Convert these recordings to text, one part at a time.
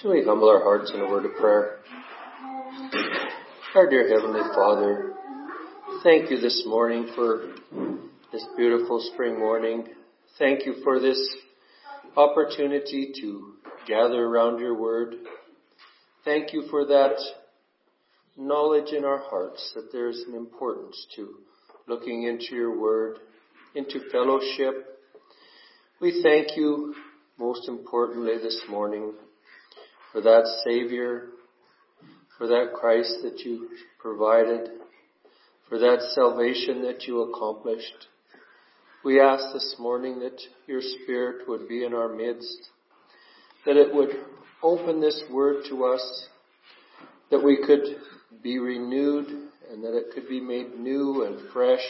Shall we humble our hearts in a word of prayer? Our dear Heavenly Father, thank you this morning for this beautiful spring morning. Thank you for this opportunity to gather around your word. Thank you for that knowledge in our hearts that there is an importance to looking into your word, into fellowship. We thank you most importantly this morning for that Savior, for that Christ that you provided, for that salvation that you accomplished. We ask this morning that your Spirit would be in our midst, that it would open this word to us, that we could be renewed and that it could be made new and fresh,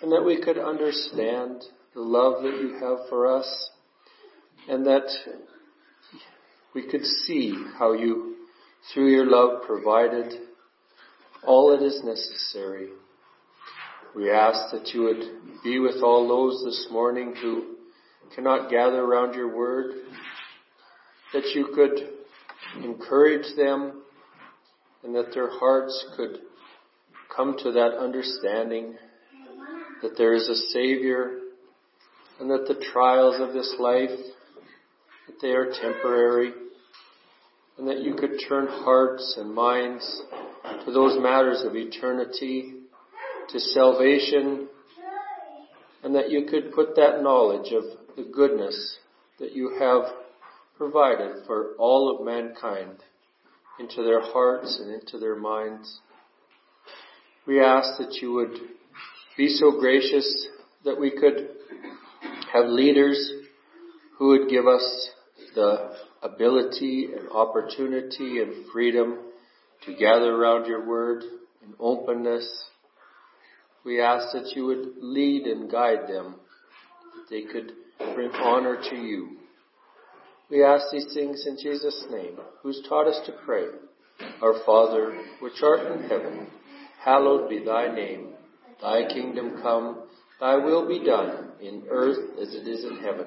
and that we could understand the love that you have for us, and that we could see how you, through your love, provided all that is necessary. We ask that you would be with all those this morning who cannot gather around your word, that you could encourage them and that their hearts could come to that understanding that there is a Savior and that the trials of this life, that they are temporary and that you could turn hearts and minds to those matters of eternity, to salvation, and that you could put that knowledge of the goodness that you have provided for all of mankind into their hearts and into their minds. We ask that you would be so gracious that we could have leaders who would give us the ability and opportunity and freedom to gather around your word in openness. We ask that you would lead and guide them, that they could bring honor to you. We ask these things in Jesus' name, who's taught us to pray. Our Father, which art in heaven, hallowed be thy name. Thy kingdom come, thy will be done, in earth as it is in heaven.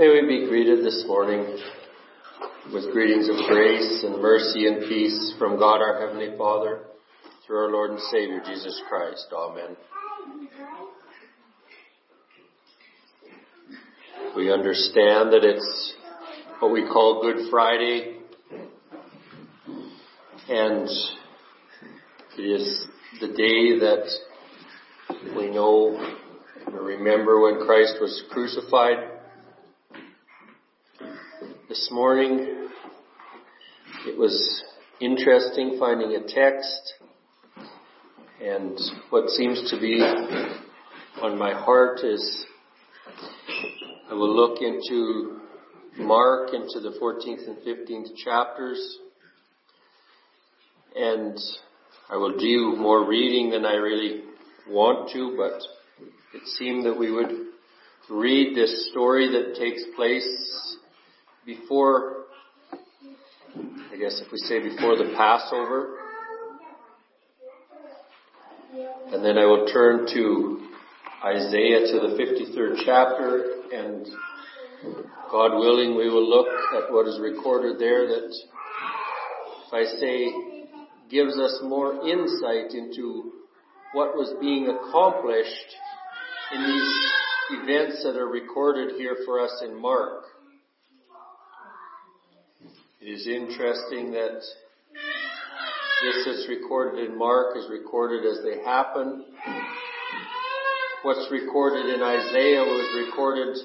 May we be greeted this morning with greetings of grace and mercy and peace from God our Heavenly Father through our Lord and Savior Jesus Christ. Amen. We understand that it's what we call Good Friday and it is the day that we know and remember when Christ was crucified this morning. It was interesting finding a text and what seems to be on my heart is I will look into Mark into the 14th and 15th chapters and I will do more reading than I really want to, but it seemed that we would read this story that takes place before, I guess if we say before the Passover, and then I will turn to Isaiah to the 53rd chapter and God willing we will look at what is recorded there that if I say gives us more insight into what was being accomplished in these events that are recorded here for us in Mark. It is interesting that this that's recorded in Mark is recorded as they happen. What's recorded in Isaiah was recorded,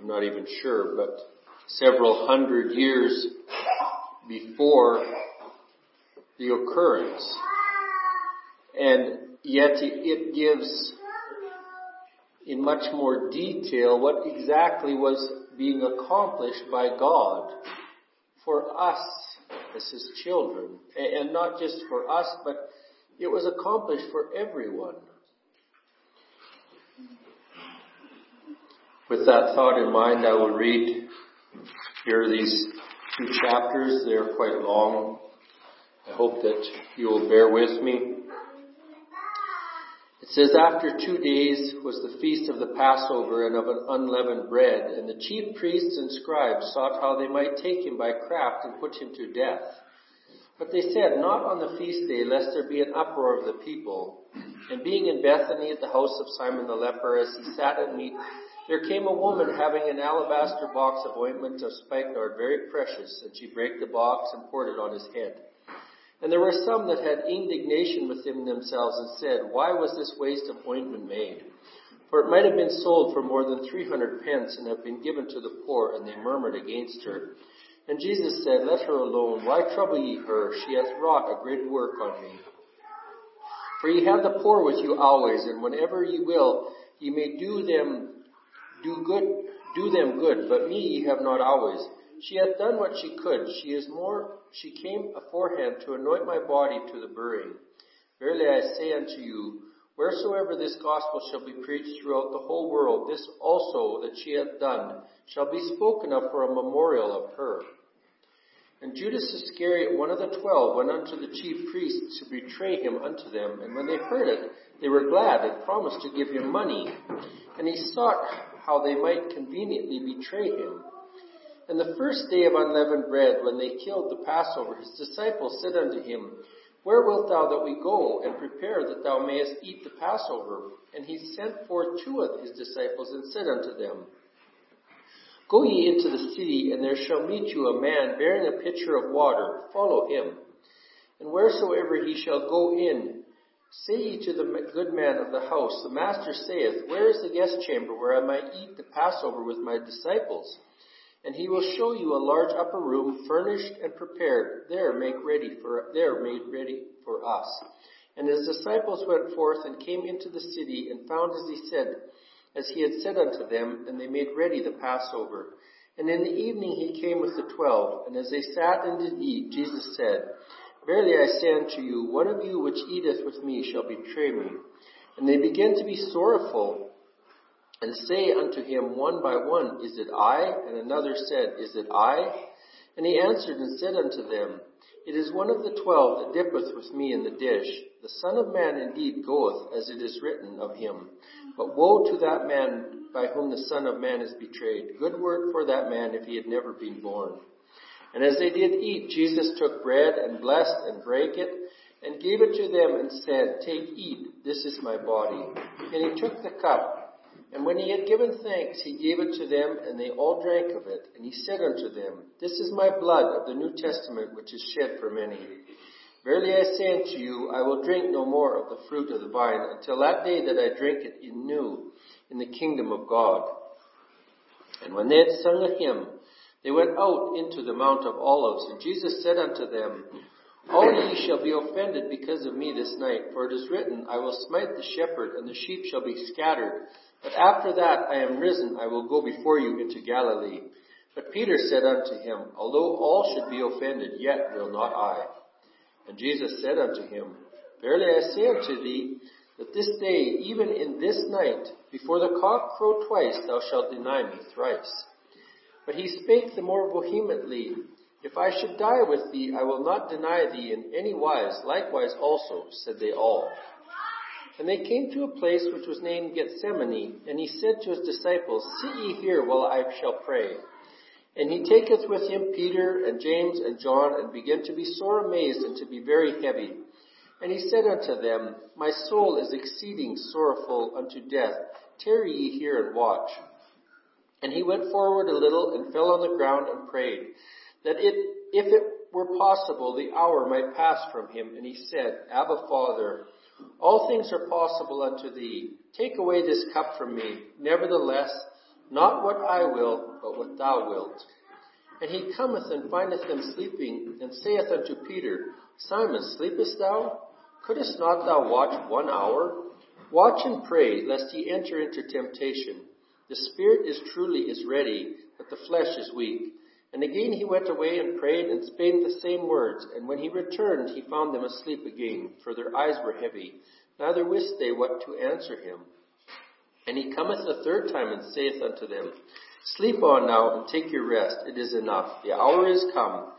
I'm not even sure, but several hundred years before the occurrence. And yet it gives in much more detail what exactly was being accomplished by God for us as His children. And not just for us, but it was accomplished for everyone. With that thought in mind, I will read here these two chapters. They are quite long. I hope that you will bear with me. It says, After two days was the feast of the Passover and of an unleavened bread, and the chief priests and scribes sought how they might take him by craft and put him to death. But they said, Not on the feast day, lest there be an uproar of the people. And being in Bethany at the house of Simon the leper, as he sat at meat, there came a woman having an alabaster box of ointment of spikenard, very precious, and she brake the box and poured it on his head. And there were some that had indignation within themselves and said, Why was this waste of ointment made? For it might have been sold for more than three hundred pence and have been given to the poor, and they murmured against her. And Jesus said, Let her alone. Why trouble ye her? She hath wrought a great work on me. For ye have the poor with you always, and whenever ye will, ye may do them do good do them good, but me ye have not always. She hath done what she could. She is more she came aforehand to anoint my body to the burying. Verily I say unto you, wheresoever this gospel shall be preached throughout the whole world, this also that she hath done shall be spoken of for a memorial of her. And Judas Iscariot, one of the twelve, went unto the chief priests to betray him unto them. And when they heard it, they were glad and promised to give him money. And he sought how they might conveniently betray him. And the first day of unleavened bread, when they killed the Passover, his disciples said unto him, Where wilt thou that we go and prepare that thou mayest eat the Passover? And he sent forth two of his disciples and said unto them, Go ye into the city, and there shall meet you a man bearing a pitcher of water. Follow him. And wheresoever he shall go in, say ye to the good man of the house, The master saith, Where is the guest chamber where I might eat the Passover with my disciples? And he will show you a large upper room furnished and prepared, there make ready for, there made ready for us. And his disciples went forth and came into the city and found as he said, as he had said unto them, and they made ready the Passover. And in the evening he came with the twelve, and as they sat and did eat, Jesus said, Verily I say unto you, one of you which eateth with me shall betray me. And they began to be sorrowful and say unto him one by one, Is it I? And another said, Is it I? And he answered and said unto them, It is one of the twelve that dippeth with me in the dish. The Son of Man indeed goeth, as it is written of him. But woe to that man by whom the Son of Man is betrayed. Good work for that man if he had never been born. And as they did eat, Jesus took bread and blessed and brake it and gave it to them and said, Take, eat, this is my body. And he took the cup. And when he had given thanks, he gave it to them, and they all drank of it. And he said unto them, This is my blood of the New Testament, which is shed for many. Verily I say unto you, I will drink no more of the fruit of the vine until that day that I drink it in new in the kingdom of God. And when they had sung a hymn, they went out into the Mount of Olives, and Jesus said unto them, All ye shall be offended because of me this night, for it is written, I will smite the shepherd, and the sheep shall be scattered. But after that I am risen, I will go before you into Galilee. But Peter said unto him, Although all should be offended, yet will not I. And Jesus said unto him, Verily I say unto thee, that this day, even in this night, before the cock crow twice, thou shalt deny me thrice. But he spake the more vehemently, If I should die with thee, I will not deny thee in any wise. Likewise also, said they all. And they came to a place which was named Gethsemane, and he said to his disciples, Sit ye here while I shall pray. And he taketh with him Peter and James and John, and began to be sore amazed and to be very heavy. And he said unto them, My soul is exceeding sorrowful unto death. Tarry ye here and watch. And he went forward a little and fell on the ground and prayed, that it, if it were possible, the hour might pass from him. And he said, Abba, Father, all things are possible unto thee. Take away this cup from me. Nevertheless, not what I will, but what thou wilt. And he cometh and findeth them sleeping, and saith unto Peter, Simon, sleepest thou? Couldst not thou watch one hour? Watch and pray, lest ye enter into temptation. The spirit is truly is ready, but the flesh is weak. And again he went away and prayed and spake the same words. And when he returned, he found them asleep again, for their eyes were heavy. Neither wist they what to answer him. And he cometh a third time and saith unto them, Sleep on now and take your rest. It is enough. The hour is come.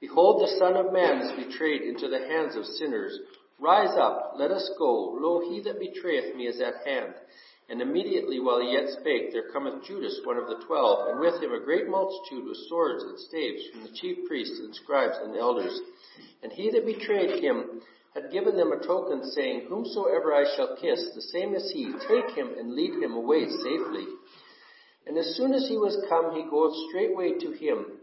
Behold, the Son of Man is betrayed into the hands of sinners. Rise up, let us go. Lo, he that betrayeth me is at hand. And immediately while he yet spake, there cometh Judas, one of the twelve, and with him a great multitude with swords and staves from the chief priests and scribes and elders. And he that betrayed him had given them a token, saying, Whomsoever I shall kiss, the same is he. Take him and lead him away safely. And as soon as he was come, he goeth straightway to him,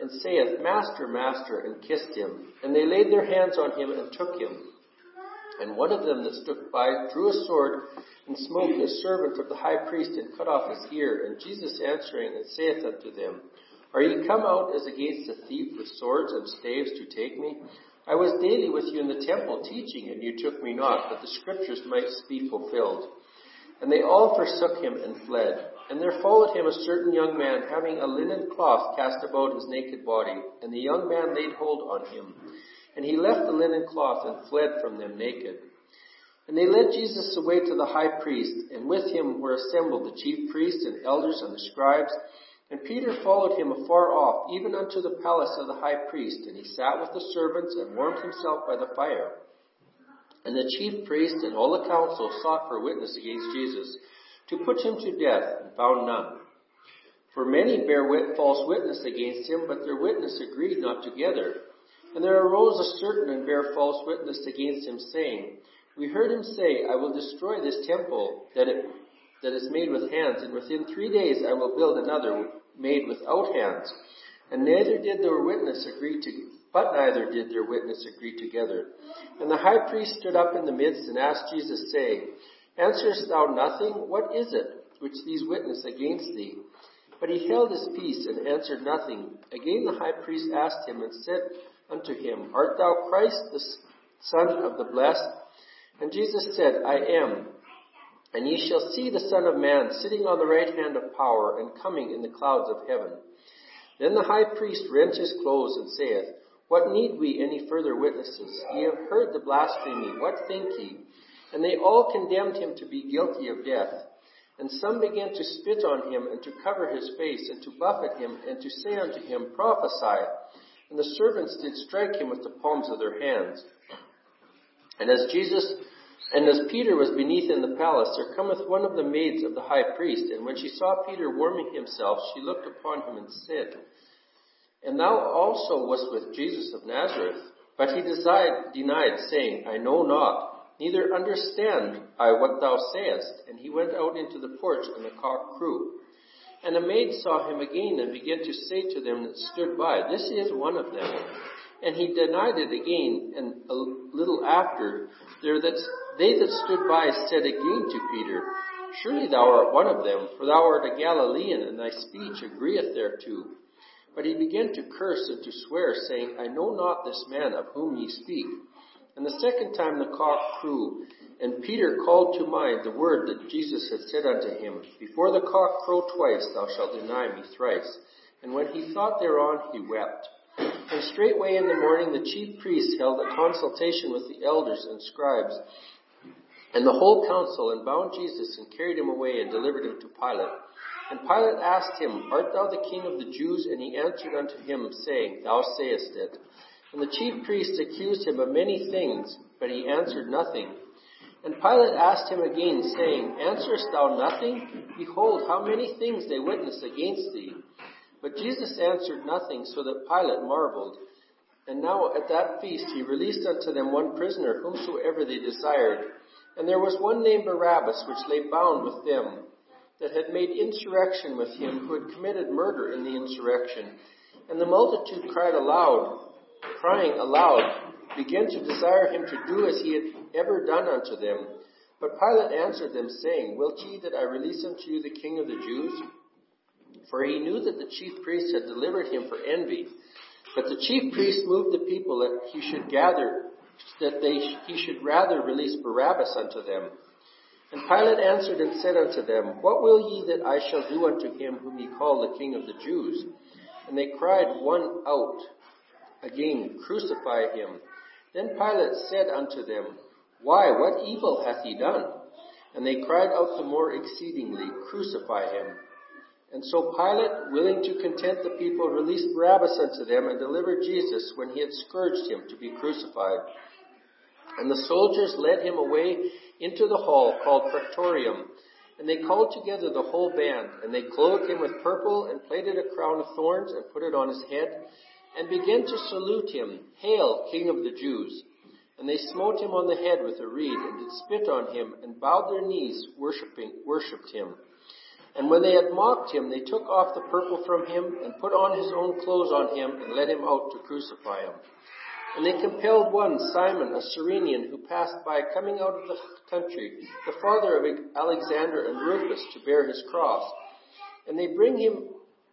and saith, Master, Master, and kissed him. And they laid their hands on him and took him. And one of them that stood by drew a sword and smote a servant of the high priest and cut off his ear. And Jesus answering and saith unto them, Are ye come out as against a thief with swords and staves to take me? I was daily with you in the temple teaching, and you took me not, that the scriptures might be fulfilled. And they all forsook him and fled. And there followed him a certain young man, having a linen cloth cast about his naked body. And the young man laid hold on him. And he left the linen cloth and fled from them naked. And they led Jesus away to the high priest, and with him were assembled the chief priests and elders and the scribes. And Peter followed him afar off, even unto the palace of the high priest, and he sat with the servants and warmed himself by the fire. And the chief priest and all the council sought for witness against Jesus, to put him to death, and found none. For many bare false witness against him, but their witness agreed not together. And there arose a certain and bare false witness against him, saying, We heard him say, I will destroy this temple that, it, that is made with hands, and within three days I will build another made without hands. And neither did their witness agree to, but neither did their witness agree together. And the high priest stood up in the midst and asked Jesus, saying, Answerest thou nothing? What is it which these witness against thee? But he held his peace and answered nothing. Again the high priest asked him and said, unto him, Art thou Christ, the Son of the Blessed? And Jesus said, I am. And ye shall see the Son of Man sitting on the right hand of power and coming in the clouds of heaven. Then the high priest rent his clothes and saith, What need we any further witnesses? Ye have heard the blasphemy. What think ye? And they all condemned him to be guilty of death. And some began to spit on him, and to cover his face, and to buffet him, and to say unto him, Prophesy. And the servants did strike him with the palms of their hands. And as Jesus, and as Peter was beneath in the palace, there cometh one of the maids of the high priest, and when she saw Peter warming himself, she looked upon him and said, And thou also wast with Jesus of Nazareth. But he denied, saying, I know not neither understand I what thou sayest. And he went out into the porch, and the cock crew. And a maid saw him again, and began to say to them that stood by, This is one of them. And he denied it again, and a little after, there that they that stood by said again to Peter, Surely thou art one of them, for thou art a Galilean, and thy speech agreeth thereto. But he began to curse and to swear, saying, I know not this man of whom ye speak. And the second time the cock crew, and Peter called to mind the word that Jesus had said unto him, Before the cock crow twice, thou shalt deny me thrice. And when he thought thereon, he wept. And straightway in the morning the chief priests held a consultation with the elders and scribes and the whole council, and bound Jesus, and carried him away, and delivered him to Pilate. And Pilate asked him, Art thou the king of the Jews? And he answered unto him, saying, Thou sayest it. And the chief priests accused him of many things, but he answered nothing. And Pilate asked him again, saying, Answerest thou nothing? Behold, how many things they witness against thee. But Jesus answered nothing, so that Pilate marveled. And now at that feast he released unto them one prisoner, whomsoever they desired. And there was one named Barabbas, which lay bound with them, that had made insurrection with him, who had committed murder in the insurrection. And the multitude cried aloud, crying aloud, began to desire him to do as he had ever done unto them. But Pilate answered them, saying, Wilt ye that I release unto you the king of the Jews? For he knew that the chief priests had delivered him for envy. But the chief priests moved the people that he should gather, that they, he should rather release Barabbas unto them. And Pilate answered and said unto them, What will ye that I shall do unto him whom ye call the king of the Jews? And they cried one out, again, Crucify him. Then Pilate said unto them, Why, what evil hath he done? And they cried out the more exceedingly, Crucify him. And so Pilate, willing to content the people, released Barabbas unto them and delivered Jesus when he had scourged him to be crucified. And the soldiers led him away into the hall called Praetorium. And they called together the whole band, and they clothed him with purple, and plaited a crown of thorns, and put it on his head, and began to salute him, Hail, King of the Jews! And they smote him on the head with a reed, and did spit on him, and bowed their knees, worshipping, worshipped him. And when they had mocked him, they took off the purple from him, and put on his own clothes on him, and led him out to crucify him. And they compelled one, Simon, a Cyrenian, who passed by, coming out of the country, the father of Alexander and Rufus, to bear his cross. And they bring him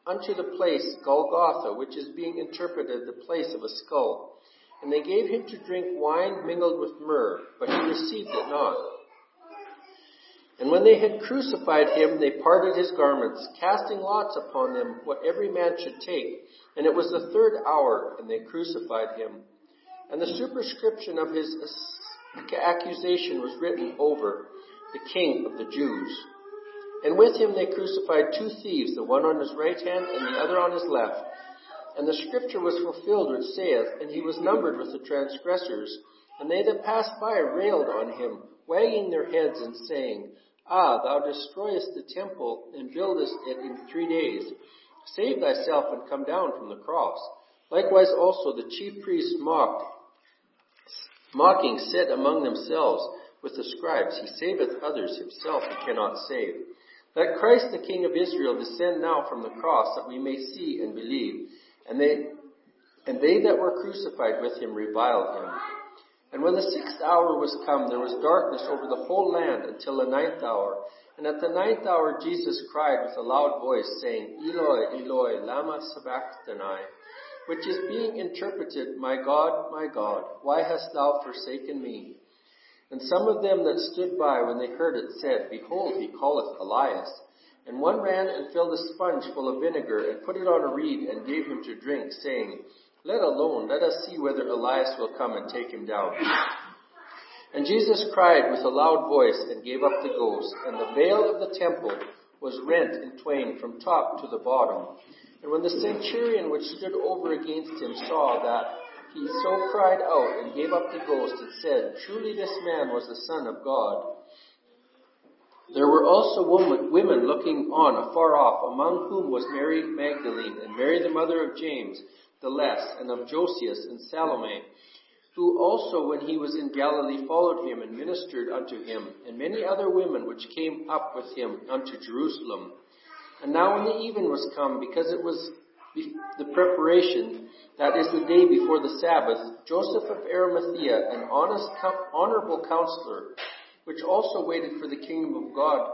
unto the place Golgotha, which is being interpreted the place of a skull. And they gave him to drink wine mingled with myrrh, but he received it not. And when they had crucified him, they parted his garments, casting lots upon them what every man should take. And it was the third hour, and they crucified him. And the superscription of his accusation was written over the King of the Jews. And with him they crucified two thieves, the one on his right hand and the other on his left. And the scripture was fulfilled which saith, And he was numbered with the transgressors. And they that passed by railed on him, wagging their heads and saying, Ah, thou destroyest the temple and buildest it in three days. Save thyself and come down from the cross. Likewise also the chief priests mocked, mocking said among themselves with the scribes, He saveth others, himself he cannot save. Let Christ the King of Israel descend now from the cross that we may see and believe. And they, and they that were crucified with him reviled him. And when the sixth hour was come, there was darkness over the whole land until the ninth hour. And at the ninth hour Jesus cried with a loud voice, saying, Eloi, Eloi, lama sabachthani, which is being interpreted, My God, my God, why hast thou forsaken me? And some of them that stood by when they heard it said, Behold, he calleth Elias. And one ran and filled a sponge full of vinegar and put it on a reed and gave him to drink, saying, Let alone, let us see whether Elias will come and take him down. And Jesus cried with a loud voice and gave up the ghost, and the veil of the temple was rent in twain from top to the bottom. And when the centurion which stood over against him saw that, he so cried out and gave up the ghost and said, Truly this man was the Son of God. There were also women looking on afar off, among whom was Mary Magdalene, and Mary the mother of James the Less, and of Josias and Salome who also, when he was in Galilee, followed him and ministered unto him, and many other women which came up with him unto Jerusalem. And now when the even was come, because it was the preparation, that is the day before the Sabbath, Joseph of Arimathea, an honest, honorable counselor, which also waited for the kingdom of God,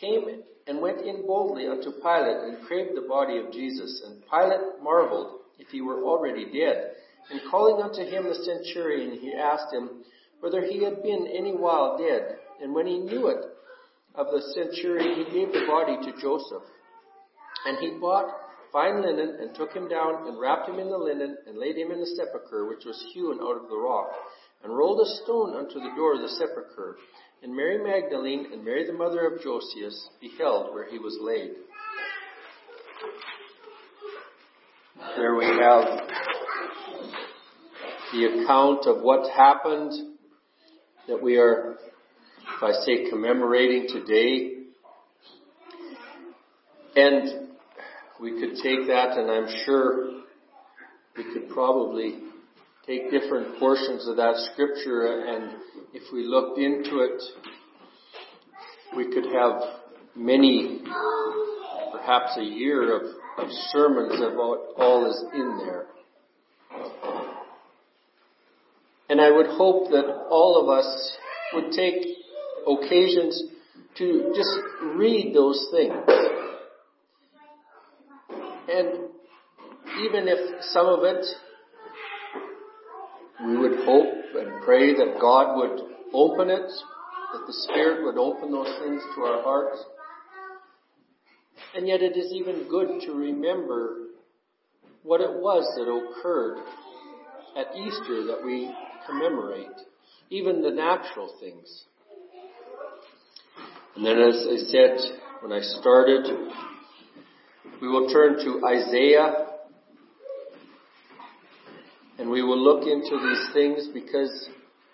came and went in boldly unto Pilate and craved the body of Jesus. And Pilate marveled if he were already dead. And calling unto him the centurion, he asked him whether he had been any while dead. And when he knew it of the centurion, he gave the body to Joseph. And he bought fine linen and took him down and wrapped him in the linen and laid him in the sepulchre which was hewn out of the rock and rolled a stone unto the door of the sepulchre. And Mary Magdalene and Mary the mother of Josias beheld where he was laid. There we have the account of what happened that we are, if I say, commemorating today. And we could take that, and I'm sure we could probably take different portions of that scripture, and if we looked into it, we could have many, perhaps a year of, of sermons about all is in there. And I would hope that all of us would take occasions to just read those things. And even if some of it we would hope and pray that God would open it, that the Spirit would open those things to our hearts. And yet it is even good to remember what it was that occurred at Easter that we commemorate, even the natural things. And then as I said when I started, we will turn to Isaiah and we will look into these things because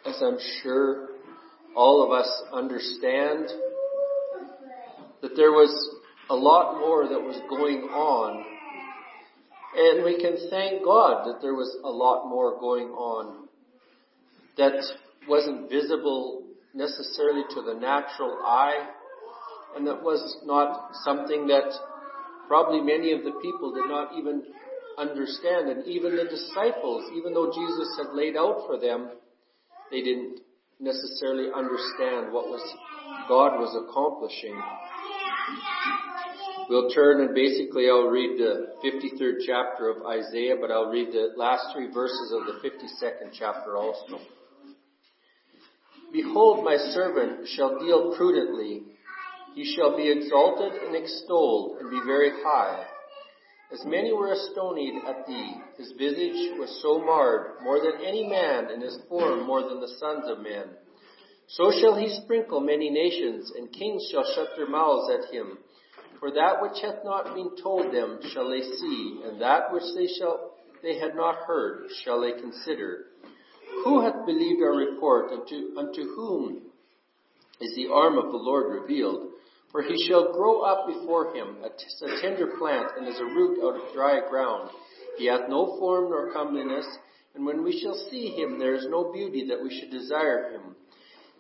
as I'm sure all of us understand that there was a lot more that was going on and we can thank God that there was a lot more going on that wasn't visible necessarily to the natural eye, and that was not something that probably many of the people did not even understand. And even the disciples, even though Jesus had laid out for them, they didn't necessarily understand what was God was accomplishing. We'll turn and basically I'll read the 53rd chapter of Isaiah, but I'll read the last three verses of the 52nd chapter also. Behold, my servant shall deal prudently. He shall be exalted and extolled and be very high. As many were astonied at thee, his visage was so marred, more than any man, and his form more than the sons of men. So shall he sprinkle many nations, and kings shall shut their mouths at him. For that which hath not been told them shall they see, and that which they shall they had not heard shall they consider. Who hath believed our report, and to, unto whom is the arm of the Lord revealed? For he shall grow up before him as a tender plant, and as a root out of dry ground. He hath no form nor comeliness, and when we shall see him, there is no beauty that we should desire him.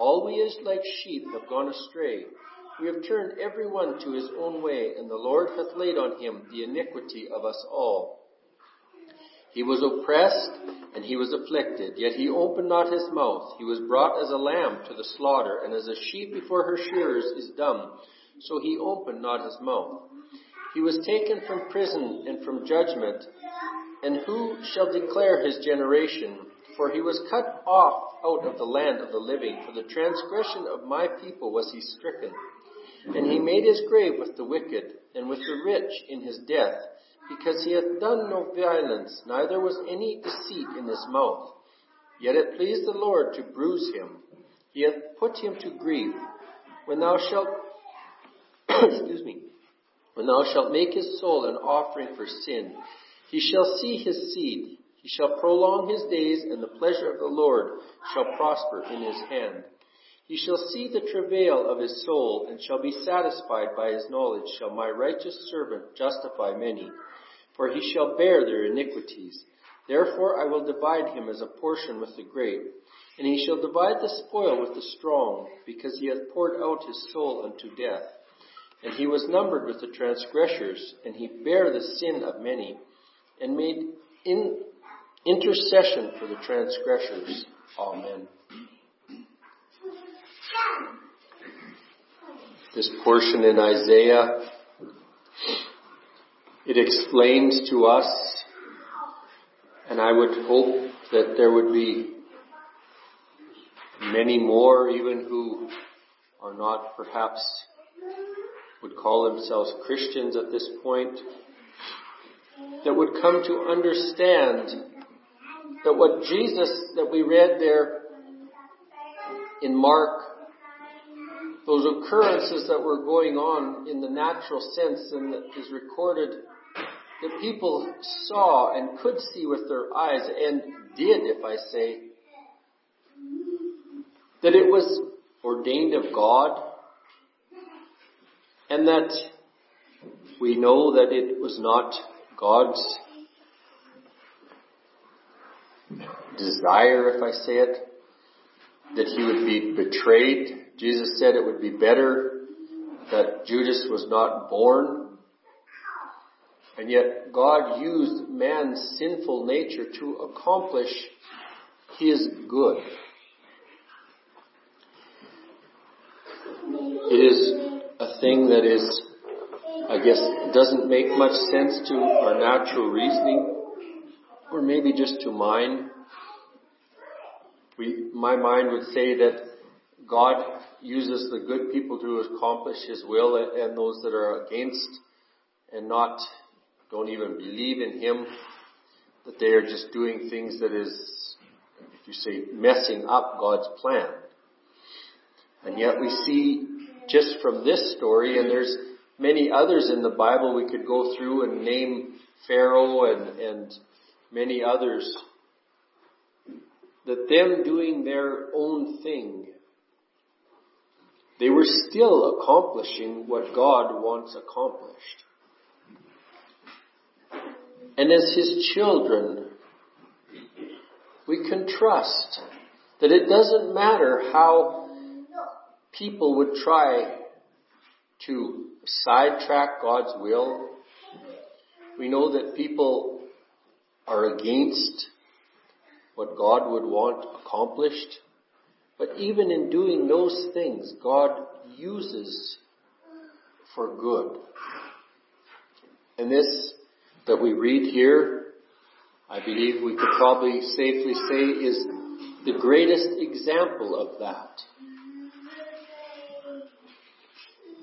All we as like sheep have gone astray. We have turned every one to his own way, and the Lord hath laid on him the iniquity of us all. He was oppressed and he was afflicted, yet he opened not his mouth. He was brought as a lamb to the slaughter, and as a sheep before her shearers is dumb, so he opened not his mouth. He was taken from prison and from judgment, and who shall declare his generation? For he was cut off out of the land of the living. For the transgression of my people was he stricken. And he made his grave with the wicked, and with the rich in his death, because he hath done no violence, neither was any deceit in his mouth. Yet it pleased the Lord to bruise him. He hath put him to grief. When thou shalt, excuse me, when thou shalt make his soul an offering for sin, he shall see his seed. He shall prolong his days, and the pleasure of the Lord shall prosper in his hand. He shall see the travail of his soul, and shall be satisfied by his knowledge. Shall my righteous servant justify many? For he shall bear their iniquities. Therefore I will divide him as a portion with the great, and he shall divide the spoil with the strong, because he hath poured out his soul unto death. And he was numbered with the transgressors, and he bare the sin of many, and made in intercession for the transgressors. Amen. this portion in Isaiah, it explains to us, and I would hope that there would be many more even who are not perhaps would call themselves Christians at this point, that would come to understand that what Jesus that we read there in Mark those occurrences that were going on in the natural sense and that is recorded that people saw and could see with their eyes and did, if I say, that it was ordained of God and that we know that it was not God's desire, if I say it, that he would be betrayed Jesus said it would be better that Judas was not born. And yet God used man's sinful nature to accomplish his good. It is a thing that is, I guess, doesn't make much sense to our natural reasoning, or maybe just to mine. We, my mind would say that God uses the good people to accomplish His will and those that are against and not, don't even believe in Him, that they are just doing things that is, if you say, messing up God's plan. And yet we see just from this story, and there's many others in the Bible we could go through and name Pharaoh and, and many others, that them doing their own thing they were still accomplishing what God wants accomplished. And as His children, we can trust that it doesn't matter how people would try to sidetrack God's will. We know that people are against what God would want accomplished. But even in doing those things, God uses for good. And this that we read here, I believe we could probably safely say is the greatest example of that.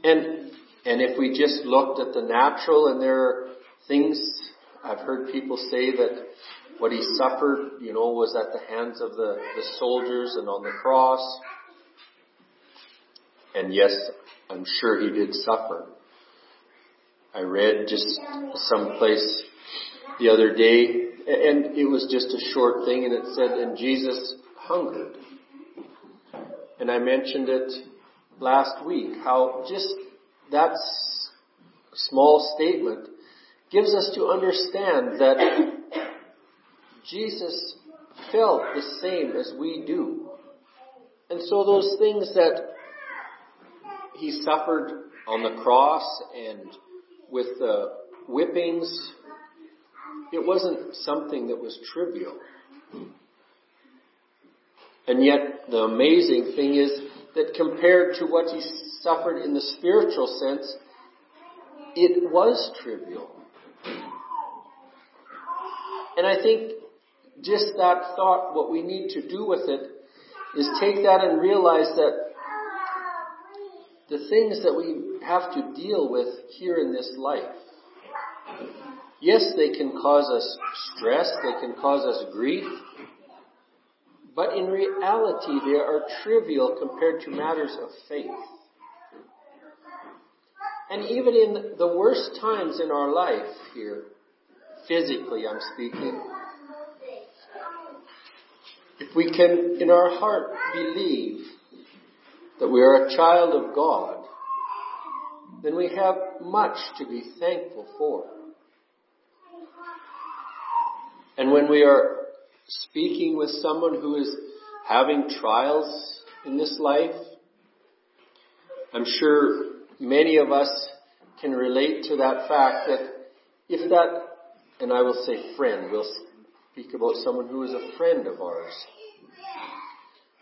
And, and if we just looked at the natural and there are things I've heard people say that what he suffered, you know, was at the hands of the, the soldiers and on the cross. And yes, I'm sure he did suffer. I read just someplace the other day, and it was just a short thing, and it said, and Jesus hungered. And I mentioned it last week, how just that small statement gives us to understand that Jesus felt the same as we do. And so those things that he suffered on the cross and with the whippings it wasn't something that was trivial. And yet, the amazing thing is that compared to what he suffered in the spiritual sense, it was trivial. And I think just that thought, what we need to do with it is take that and realize that the things that we have to deal with here in this life, yes, they can cause us stress, they can cause us grief, but in reality they are trivial compared to matters of faith. And even in the worst times in our life here, physically I'm speaking, if we can in our heart believe that we are a child of God, then we have much to be thankful for. And when we are speaking with someone who is having trials in this life, I'm sure many of us can relate to that fact that if that, and I will say friend, we'll speak about someone who is a friend of ours.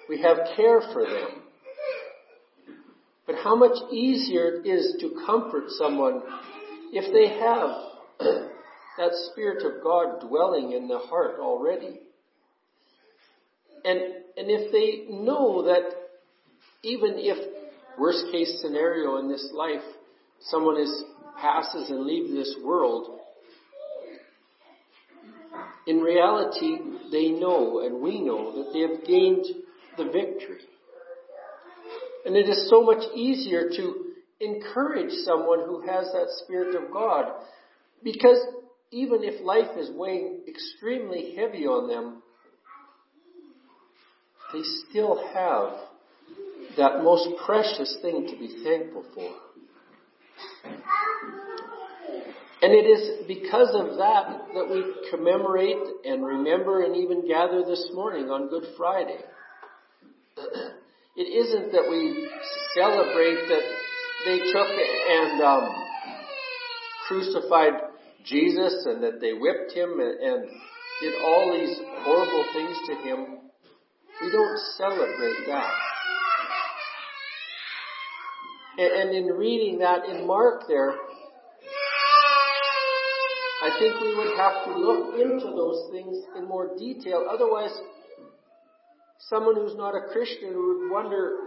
We have care for them. But how much easier it is to comfort someone if they have that Spirit of God dwelling in the heart already. And, and if they know that even if worst case scenario in this life, someone is, passes and leaves this world, in reality, they know and we know that they have gained the victory. And it is so much easier to encourage someone who has that Spirit of God because even if life is weighing extremely heavy on them, they still have that most precious thing to be thankful for. And it is because of that that we commemorate and remember and even gather this morning on Good Friday. It isn't that we celebrate that they took and um, crucified Jesus and that they whipped him and, and did all these horrible things to him. We don't celebrate that. And, and in reading that in Mark there, I think we would have to look into those things in more detail. Otherwise, someone who's not a Christian would wonder,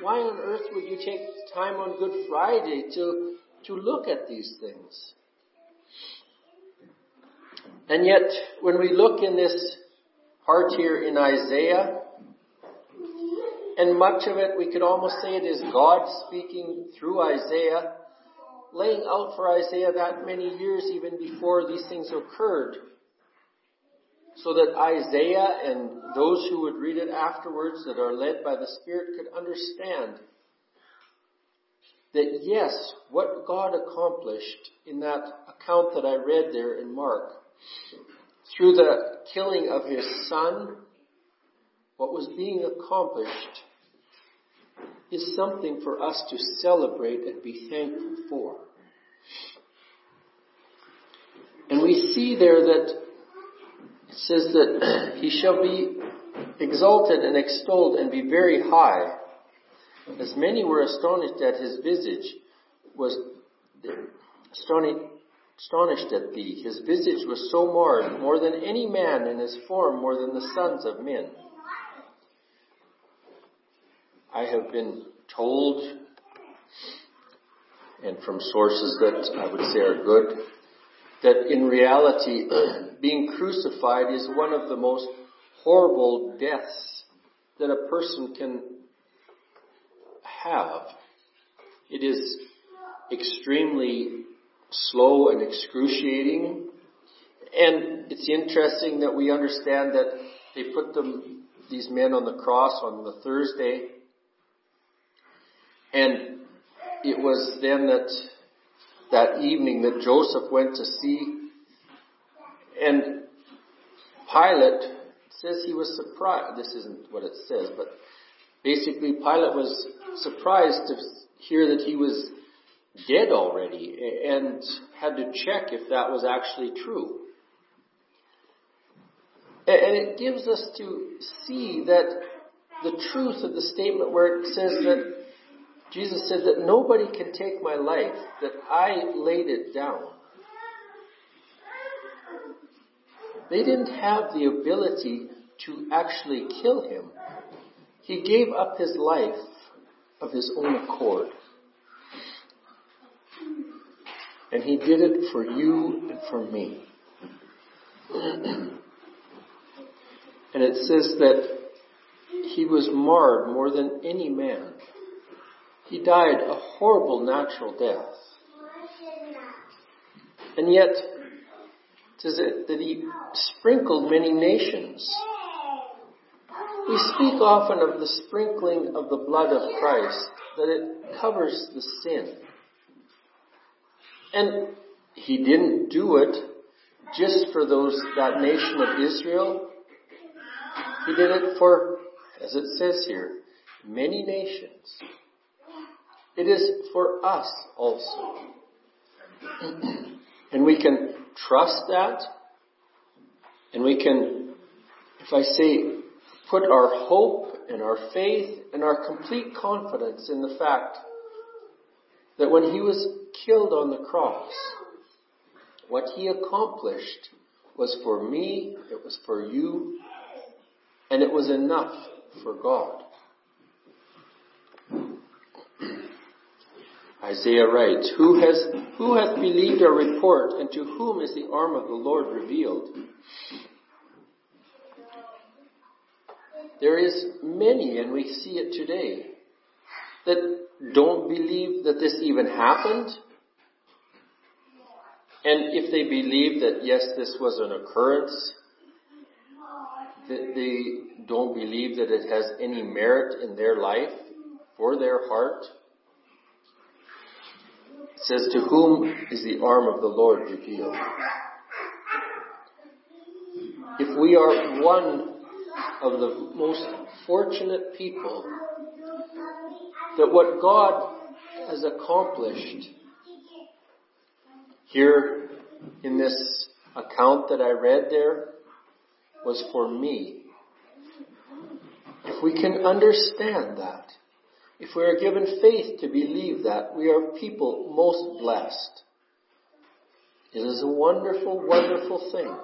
why on earth would you take time on Good Friday to, to look at these things? And yet, when we look in this part here in Isaiah, and much of it, we could almost say it is God speaking through Isaiah, laying out for Isaiah that many years even before these things occurred. So that Isaiah and those who would read it afterwards that are led by the Spirit could understand that yes, what God accomplished in that account that I read there in Mark, through the killing of his son, what was being accomplished is something for us to celebrate and be thankful for. And we see there that it says that he shall be exalted and extolled and be very high. As many were astonished at his visage, was astonished at thee. His visage was so marred, more than any man, and his form more than the sons of men. I have been told, and from sources that I would say are good, that in reality, being crucified is one of the most horrible deaths that a person can have. It is extremely slow and excruciating. And it's interesting that we understand that they put them, these men on the cross on the Thursday. And it was then that that evening that Joseph went to see. And Pilate says he was surprised. This isn't what it says, but basically Pilate was surprised to hear that he was dead already and had to check if that was actually true. And it gives us to see that the truth of the statement where it says that Jesus said that nobody can take my life, that I laid it down. They didn't have the ability to actually kill him. He gave up his life of his own accord. And he did it for you and for me. and it says that he was marred more than any man. He died a horrible natural death. And yet, it that he sprinkled many nations. We speak often of the sprinkling of the blood of Christ, that it covers the sin. And he didn't do it just for those, that nation of Israel. He did it for, as it says here, many nations. It is for us also. and we can trust that. And we can, if I say, put our hope and our faith and our complete confidence in the fact that when he was killed on the cross, what he accomplished was for me, it was for you, and it was enough for God. Isaiah writes, Who has, who hath believed our report, and to whom is the arm of the Lord revealed? There is many, and we see it today, that don't believe that this even happened. And if they believe that yes, this was an occurrence, that they don't believe that it has any merit in their life or their heart. Says, To whom is the arm of the Lord revealed? If we are one of the most fortunate people that what God has accomplished here in this account that I read there was for me. If we can understand that, if we are given faith to believe that, we are people most blessed. It is a wonderful, wonderful thing.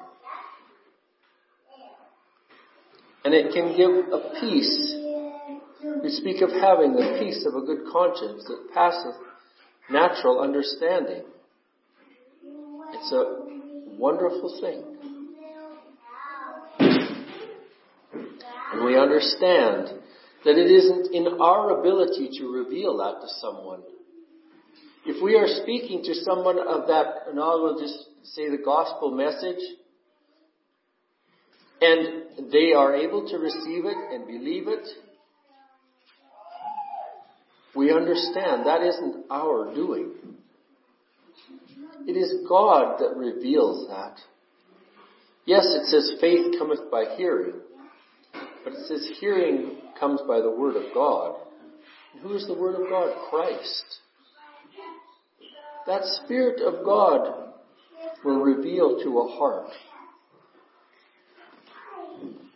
And it can give a peace. We speak of having the peace of a good conscience that passeth natural understanding. It's a wonderful thing. And we understand that it isn't in our ability to reveal that to someone. If we are speaking to someone of that, and I will just say the gospel message, and they are able to receive it and believe it, we understand that isn't our doing. It is God that reveals that. Yes, it says faith cometh by hearing, but it says hearing comes by the Word of God. Who is the Word of God? Christ. That Spirit of God will reveal to a heart.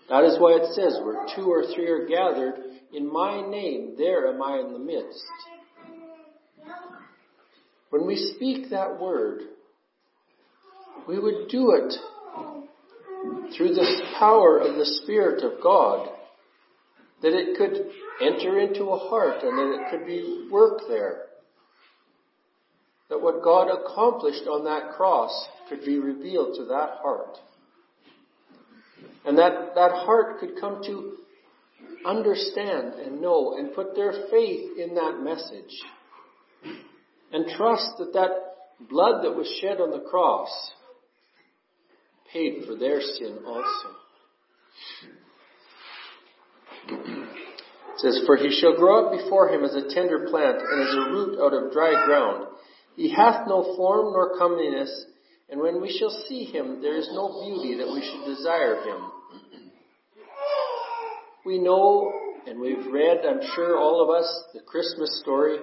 That is why it says, where two or three are gathered in my name, there am I in the midst. When we speak that word, we would do it through the power of the Spirit of God, that it could enter into a heart and that it could be work there. That what God accomplished on that cross could be revealed to that heart. And that, that heart could come to understand and know and put their faith in that message. And trust that that blood that was shed on the cross paid for their sin also. It says, For he shall grow up before him as a tender plant and as a root out of dry ground. He hath no form nor comeliness, and when we shall see him, there is no beauty that we should desire him. We know, and we've read, I'm sure all of us, the Christmas story.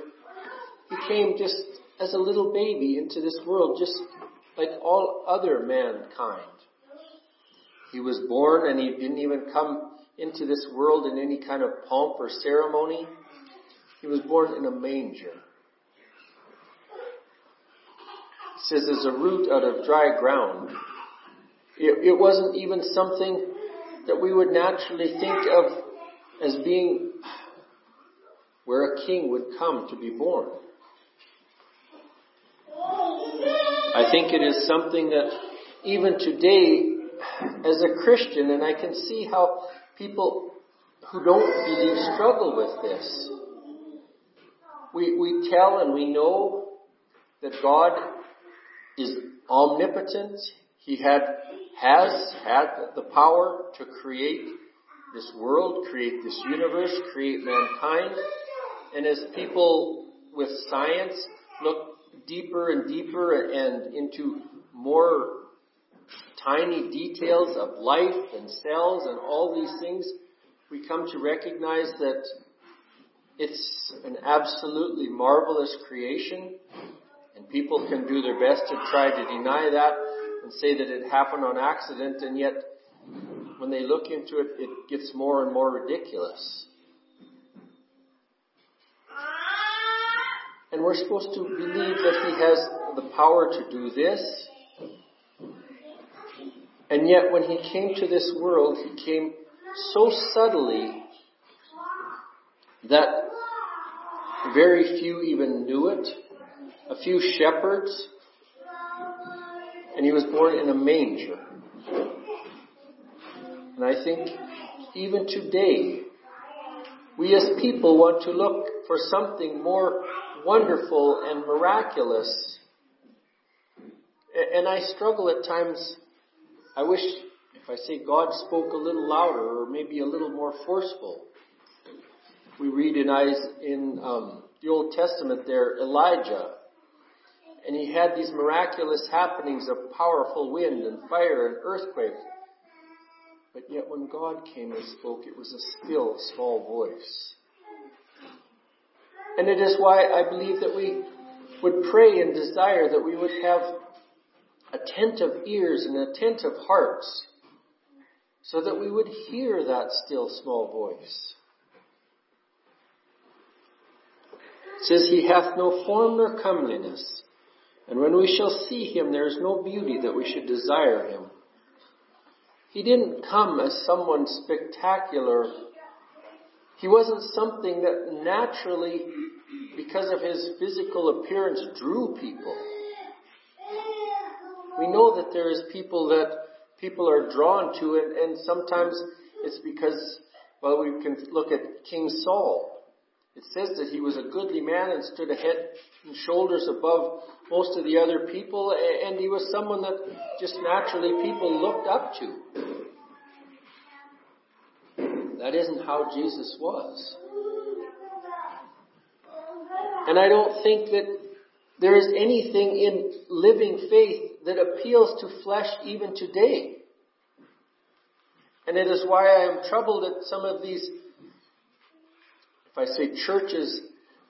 He came just as a little baby into this world, just like all other mankind. He was born and he didn't even come into this world in any kind of pomp or ceremony. He was born in a manger. It says as a root out of dry ground. It, it wasn't even something that we would naturally think of as being where a king would come to be born. I think it is something that even today, as a Christian, and I can see how people who don't believe struggle with this. We, we tell and we know that God is omnipotent. He had, has had the power to create this world, create this universe, create mankind. And as people with science look deeper and deeper and into more tiny details of life and cells and all these things, we come to recognize that it's an absolutely marvelous creation and people can do their best to try to deny that and say that it happened on accident and yet when they look into it, it gets more and more ridiculous. And we're supposed to believe that He has the power to do this. And yet when He came to this world, He came so subtly that very few even knew it. A few shepherds. And He was born in a manger. And I think even today, we as people want to look for something more wonderful and miraculous. And I struggle at times. I wish, if I say God spoke a little louder or maybe a little more forceful. We read in, in um, the Old Testament there, Elijah, and he had these miraculous happenings of powerful wind and fire and earthquake. But yet when God came and spoke, it was a still small voice. And it is why I believe that we would pray and desire that we would have attentive ears and attentive hearts so that we would hear that still small voice. It says, He hath no form nor comeliness, and when we shall see Him, there is no beauty that we should desire Him. He didn't come as someone spectacular he wasn't something that naturally, because of his physical appearance, drew people. We know that there is people that people are drawn to and, sometimes it's because, well, we can look at King Saul. It says that he was a goodly man and stood a head and shoulders above most of the other people, and he was someone that just naturally people looked up to. That isn't how Jesus was. And I don't think that there is anything in living faith that appeals to flesh even today. And it is why I am troubled at some of these, if I say churches,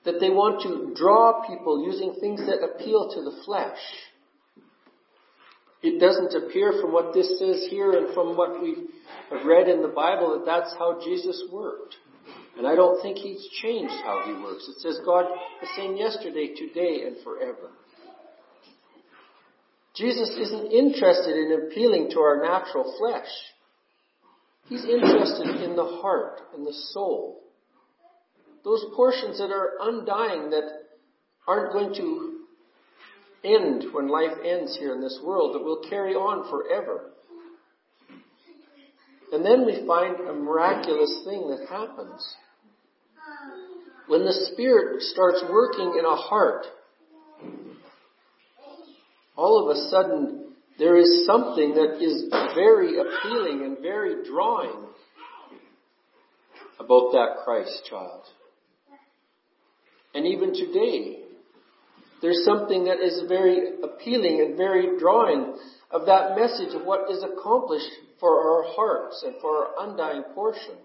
that they want to draw people using things that appeal to the flesh. It doesn't appear from what this says here and from what we have read in the Bible that that's how Jesus worked. And I don't think he's changed how he works. It says God the same yesterday, today, and forever. Jesus isn't interested in appealing to our natural flesh. He's interested in the heart and the soul. Those portions that are undying that aren't going to end when life ends here in this world that will carry on forever. And then we find a miraculous thing that happens. When the Spirit starts working in a heart, all of a sudden there is something that is very appealing and very drawing about that Christ child. And even today, there's something that is very appealing and very drawing of that message of what is accomplished for our hearts and for our undying portion.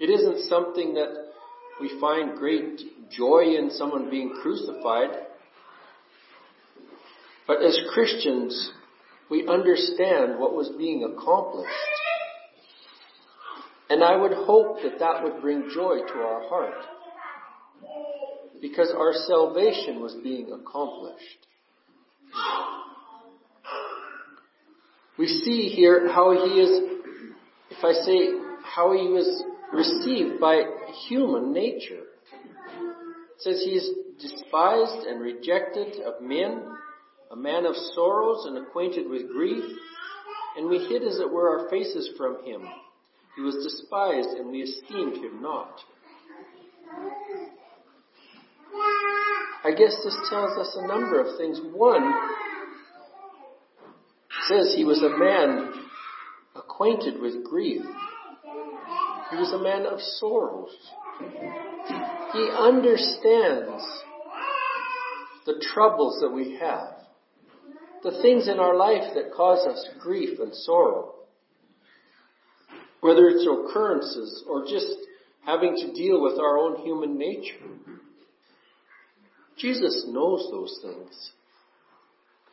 It isn't something that we find great joy in someone being crucified. But as Christians, we understand what was being accomplished. And I would hope that that would bring joy to our heart. Because our salvation was being accomplished. We see here how he is, if I say, how he was received by human nature. It says he is despised and rejected of men, a man of sorrows and acquainted with grief, and we hid as it were our faces from him. He was despised and we esteemed him not. I guess this tells us a number of things. One, says he was a man acquainted with grief. He was a man of sorrows. He understands the troubles that we have, the things in our life that cause us grief and sorrow. Whether it's occurrences or just having to deal with our own human nature. Jesus knows those things.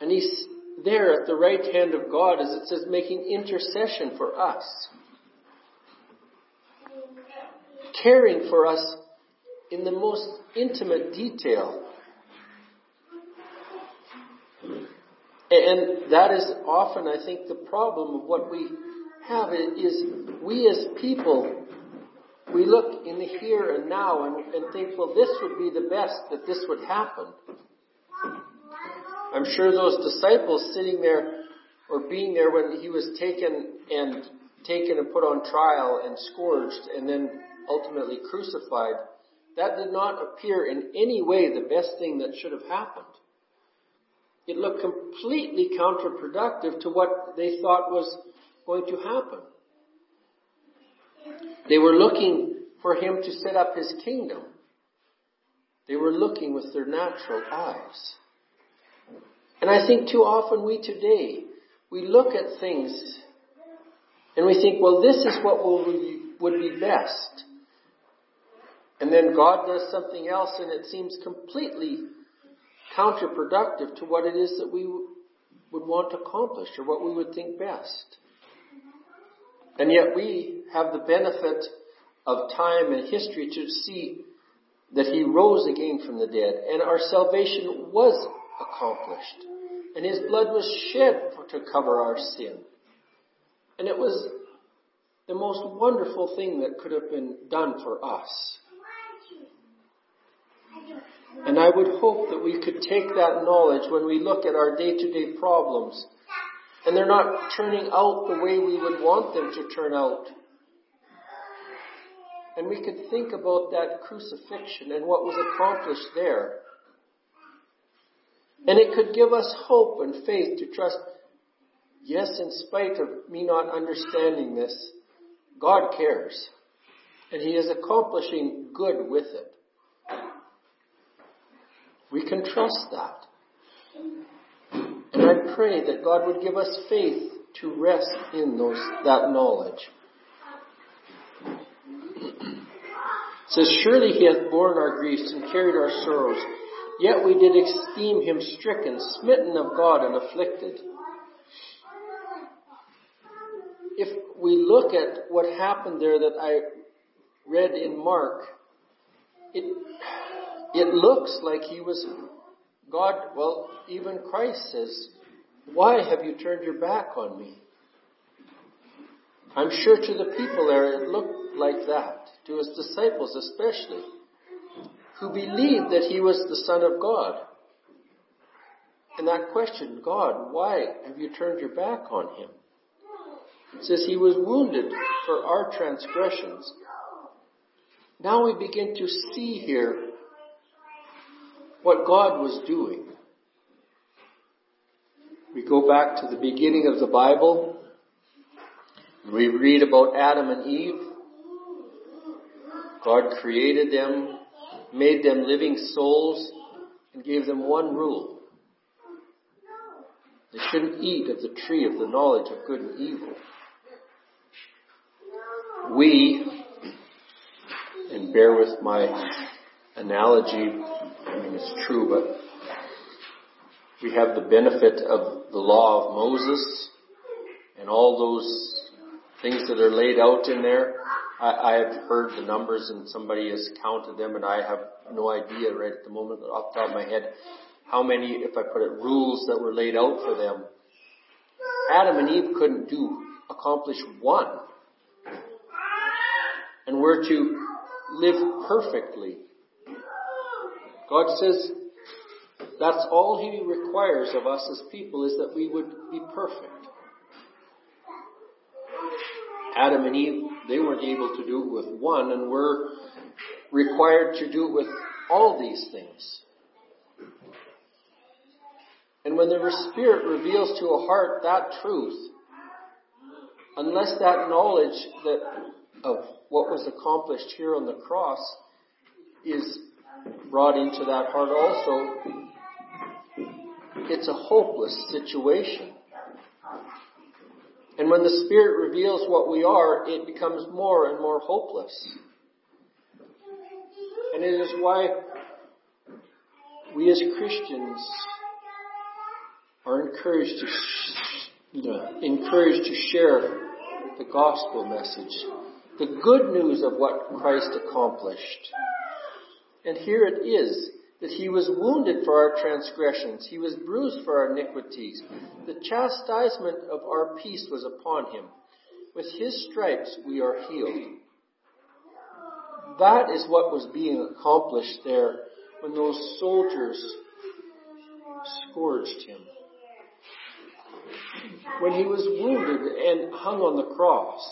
And he's there at the right hand of God, as it says, making intercession for us. Caring for us in the most intimate detail. And that is often, I think, the problem of what we have is we as people, we look in the here and now and, and think, well, this would be the best that this would happen. I'm sure those disciples sitting there or being there when he was taken and taken and put on trial and scourged and then ultimately crucified, that did not appear in any way the best thing that should have happened. It looked completely counterproductive to what they thought was going to happen. They were looking for him to set up his kingdom. They were looking with their natural eyes. And I think too often we today, we look at things and we think, well, this is what will be, would be best. And then God does something else and it seems completely counterproductive to what it is that we would want to accomplish or what we would think best. And yet we have the benefit of time and history to see that he rose again from the dead and our salvation was accomplished. And his blood was shed to cover our sin. And it was the most wonderful thing that could have been done for us. And I would hope that we could take that knowledge when we look at our day-to-day problems and they're not turning out the way we would want them to turn out. And we could think about that crucifixion and what was accomplished there. And it could give us hope and faith to trust, yes, in spite of me not understanding this, God cares. And He is accomplishing good with it. We can trust that. And I pray that God would give us faith to rest in those, that knowledge. It says, Surely he hath borne our griefs and carried our sorrows. Yet we did esteem him stricken, smitten of God, and afflicted. If we look at what happened there that I read in Mark, it, it looks like he was, God, well, even Christ says, why have you turned your back on me? I'm sure to the people there it looked like that, to his disciples especially who believed that he was the Son of God. And that question, God, why have you turned your back on him? It says he was wounded for our transgressions. Now we begin to see here what God was doing. We go back to the beginning of the Bible. We read about Adam and Eve. God created them made them living souls, and gave them one rule. They shouldn't eat of the tree of the knowledge of good and evil. We, and bear with my analogy, It's true, but we have the benefit of the law of Moses and all those things that are laid out in there. I, I have heard the numbers and somebody has counted them and I have no idea right at the moment off the top of my head how many, if I put it, rules that were laid out for them. Adam and Eve couldn't do, accomplish one. And we're to live perfectly. God says that's all He requires of us as people is that we would be perfect. Adam and Eve, they weren't able to do it with one, and we're required to do it with all these things. And when the Spirit reveals to a heart that truth, unless that knowledge that of what was accomplished here on the cross is brought into that heart also, it's a hopeless situation. And when the Spirit reveals what we are, it becomes more and more hopeless. And it is why we as Christians are encouraged to, sh- encouraged to share the gospel message, the good news of what Christ accomplished. And here it is that he was wounded for our transgressions, he was bruised for our iniquities. The chastisement of our peace was upon him. With his stripes we are healed. That is what was being accomplished there when those soldiers scourged him. When he was wounded and hung on the cross,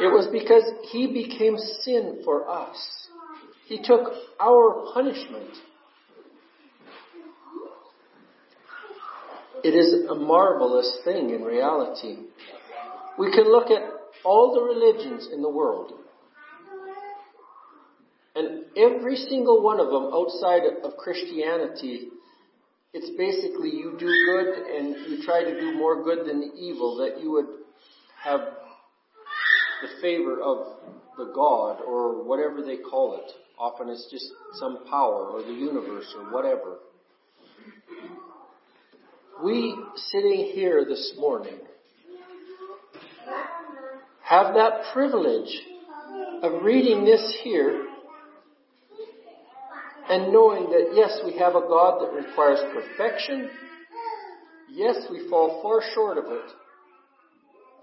it was because he became sin for us. He took our punishment. It is a marvelous thing in reality. We can look at all the religions in the world. And every single one of them outside of Christianity, it's basically you do good and you try to do more good than evil, that you would have the favor of the God or whatever they call it. Often it's just some power or the universe or whatever. We sitting here this morning have that privilege of reading this here and knowing that yes, we have a God that requires perfection. Yes, we fall far short of it.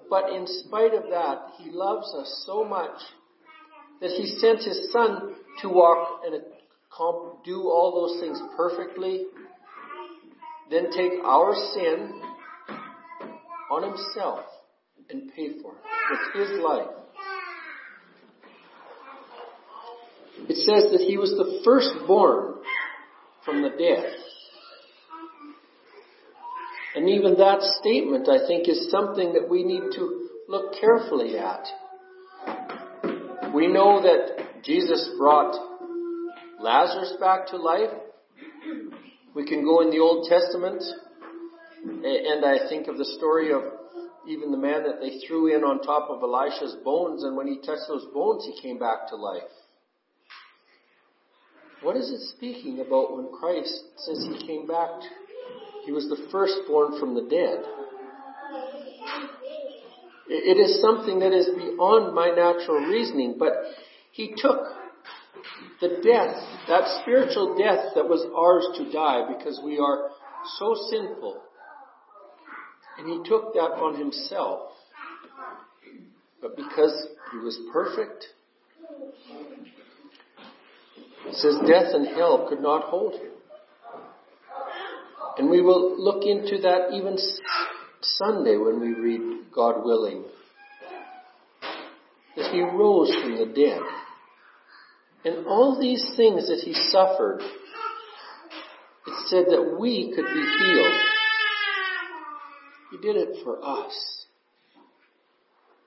But in spite of that, He loves us so much that He sent His Son to walk and do all those things perfectly, then take our sin on Himself and pay for it with His life. It says that He was the firstborn from the dead. And even that statement, I think, is something that we need to look carefully at. We know that Jesus brought Lazarus back to life. We can go in the Old Testament, and I think of the story of even the man that they threw in on top of Elisha's bones, and when he touched those bones, he came back to life. What is it speaking about when Christ says he came back he was the firstborn from the dead. It is something that is beyond my natural reasoning, but he took the death, that spiritual death that was ours to die because we are so sinful. And he took that on himself. But because he was perfect, it says death and hell could not hold him. And we will look into that even Sunday when we read God willing. That he rose from the dead. And all these things that he suffered, it said that we could be healed. He did it for us.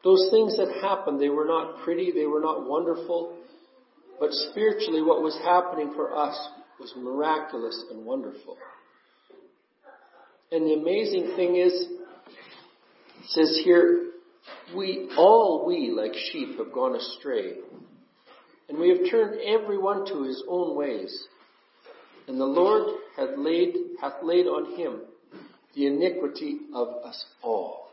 Those things that happened, they were not pretty, they were not wonderful, but spiritually what was happening for us was miraculous and wonderful. And the amazing thing is, says here, we, all we like sheep have gone astray. And we have turned everyone to his own ways. And the Lord hath laid, hath laid on him the iniquity of us all.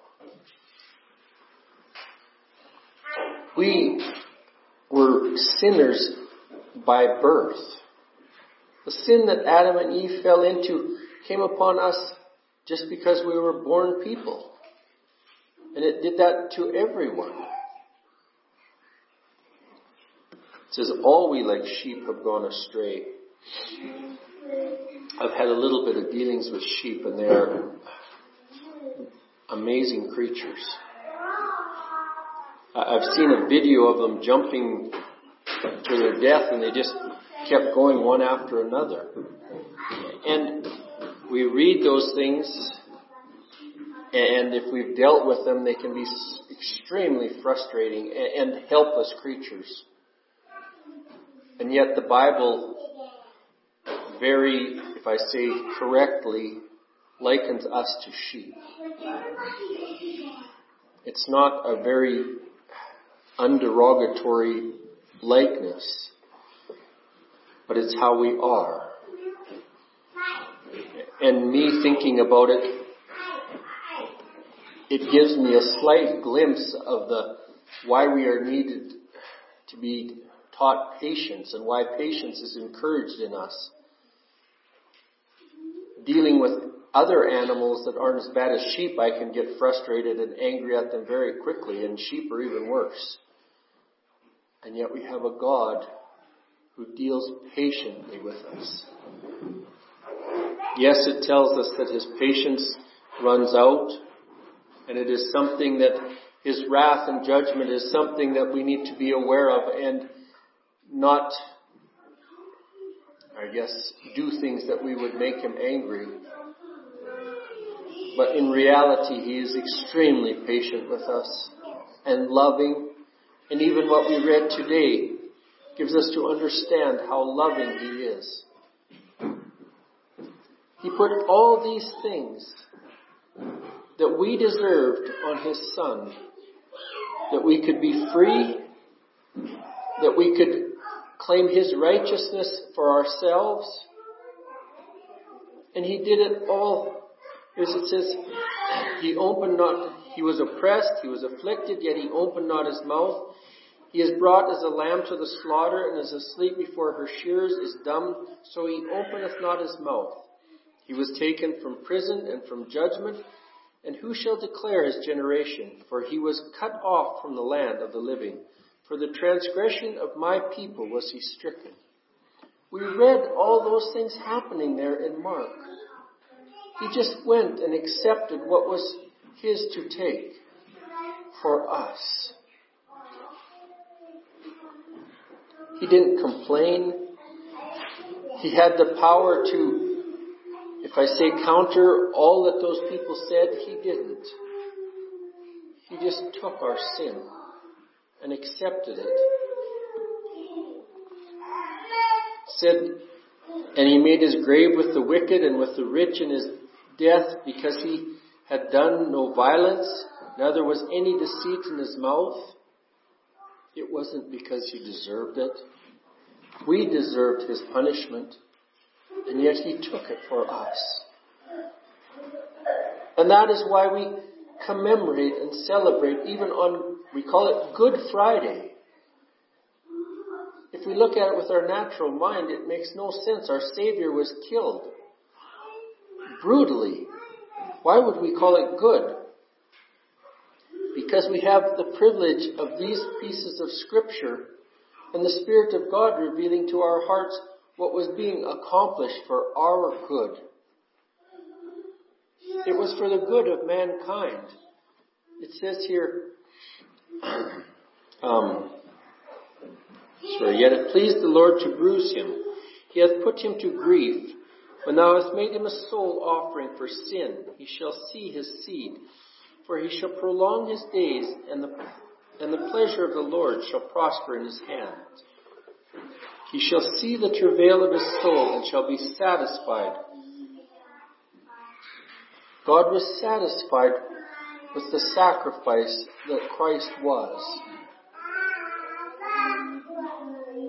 We were sinners by birth. The sin that Adam and Eve fell into came upon us just because we were born people. And it did that to everyone. It says, all we like sheep have gone astray. I've had a little bit of dealings with sheep and they're amazing creatures. I've seen a video of them jumping to their death and they just kept going one after another. And we read those things and if we've dealt with them, they can be extremely frustrating and helpless creatures. And yet the Bible very, if I say correctly, likens us to sheep. It's not a very underogatory likeness, but it's how we are. And me thinking about it, it gives me a slight glimpse of the why we are needed to be taught patience and why patience is encouraged in us. Dealing with other animals that aren't as bad as sheep, I can get frustrated and angry at them very quickly, and sheep are even worse. And yet we have a God who deals patiently with us. Yes, it tells us that his patience runs out, and it is something that his wrath and judgment is something that we need to be aware of and not, I guess, do things that we would make him angry. But in reality, he is extremely patient with us and loving and even what we read today gives us to understand how loving He is. He put all these things that we deserved on His Son, that we could be free, that we could claim His righteousness for ourselves, and He did it all, as it says, He opened not he was oppressed, he was afflicted, yet he opened not his mouth. He is brought as a lamb to the slaughter, and as asleep before her shears is dumb, so he openeth not his mouth. He was taken from prison and from judgment, and who shall declare his generation? For he was cut off from the land of the living. For the transgression of my people was he stricken. We read all those things happening there in Mark. He just went and accepted what was his to take for us. He didn't complain. He had the power to, if I say counter all that those people said, he didn't. He just took our sin and accepted it. Said, and he made his grave with the wicked and with the rich in his death because he had done no violence, neither was any deceit in his mouth. It wasn't because he deserved it. We deserved his punishment, and yet he took it for us. And that is why we commemorate and celebrate even on, we call it Good Friday. If we look at it with our natural mind, it makes no sense. Our Savior was killed brutally why would we call it good? Because we have the privilege of these pieces of scripture and the Spirit of God revealing to our hearts what was being accomplished for our good. It was for the good of mankind. It says here, um, sorry, yet it pleased the Lord to bruise him. He hath put him to grief. When thou hast made him a soul offering for sin, he shall see his seed, for he shall prolong his days, and the, and the pleasure of the Lord shall prosper in his hand. He shall see the travail of his soul, and shall be satisfied. God was satisfied with the sacrifice that Christ was.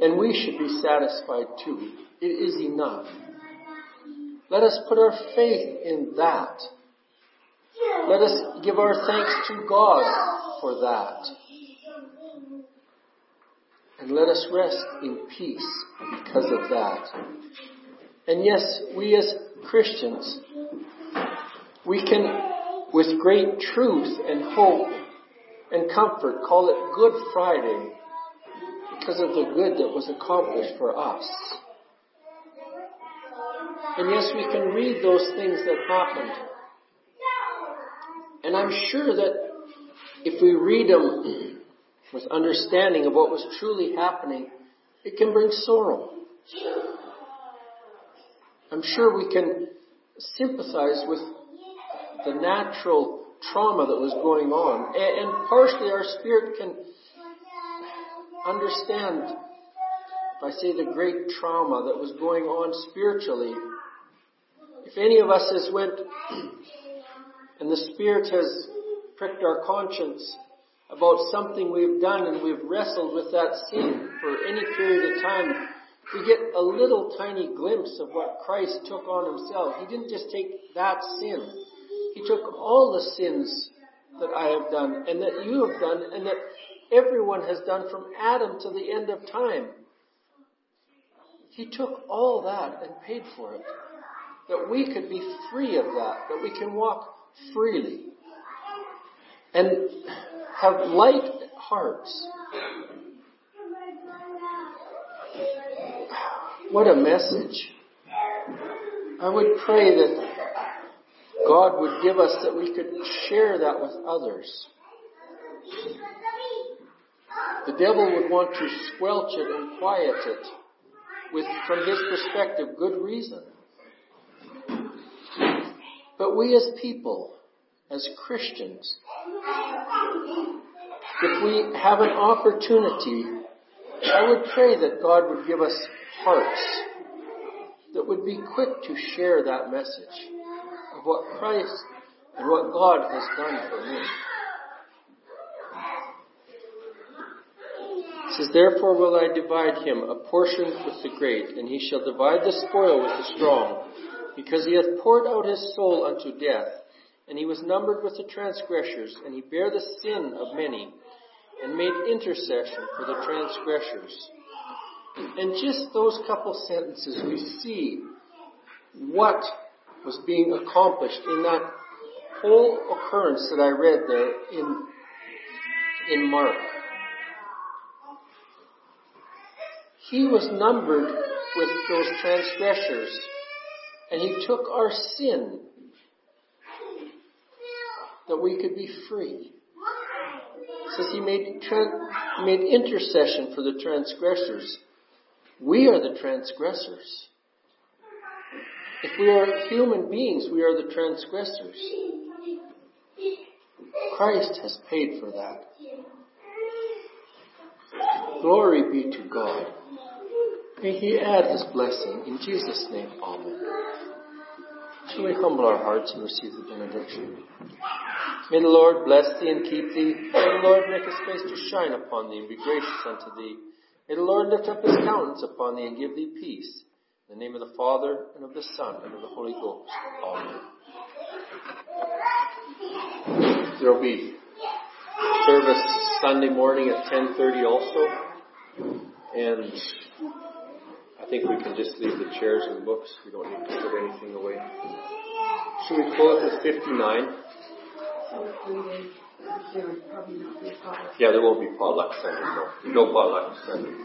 And we should be satisfied too. It is enough. Let us put our faith in that. Let us give our thanks to God for that. And let us rest in peace because of that. And yes, we as Christians, we can, with great truth and hope and comfort, call it Good Friday because of the good that was accomplished for us. And yes, we can read those things that happened. And I'm sure that if we read them with understanding of what was truly happening, it can bring sorrow. I'm sure we can sympathize with the natural trauma that was going on. And partially our spirit can understand, if I say the great trauma that was going on spiritually if any of us has went and the Spirit has pricked our conscience about something we've done and we've wrestled with that sin for any period of time, we get a little tiny glimpse of what Christ took on himself. He didn't just take that sin. He took all the sins that I have done and that you have done and that everyone has done from Adam to the end of time. He took all that and paid for it that we could be free of that, that we can walk freely and have light hearts. What a message. I would pray that God would give us that we could share that with others. The devil would want to squelch it and quiet it with, from his perspective, good reason. But we as people, as Christians, if we have an opportunity, I would pray that God would give us hearts that would be quick to share that message of what Christ and what God has done for me. It says, Therefore will I divide him a portion with the great, and he shall divide the spoil with the strong because he hath poured out his soul unto death, and he was numbered with the transgressors, and he bare the sin of many, and made intercession for the transgressors. And just those couple sentences, we see what was being accomplished in that whole occurrence that I read there in, in Mark. He was numbered with those transgressors and He took our sin that we could be free. Says He made, made intercession for the transgressors. We are the transgressors. If we are human beings, we are the transgressors. Christ has paid for that. Glory be to God. May He add His blessing. In Jesus' name, Amen. Shall we humble our hearts and receive the benediction? May the Lord bless thee and keep thee. May the Lord make his face to shine upon thee and be gracious unto thee. May the Lord lift up his countenance upon thee and give thee peace. In the name of the Father, and of the Son, and of the Holy Ghost. Amen. There will be service Sunday morning at 10.30 also. And I think we can just leave the chairs and books. We don't need to put anything away. Should we close with 59? Yeah, there won't be potluck Sunday. No, no potluck Sunday.